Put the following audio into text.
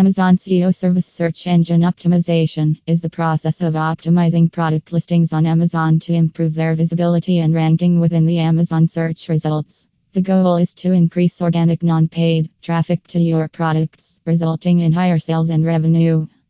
Amazon SEO service search engine optimization is the process of optimizing product listings on Amazon to improve their visibility and ranking within the Amazon search results. The goal is to increase organic non paid traffic to your products, resulting in higher sales and revenue.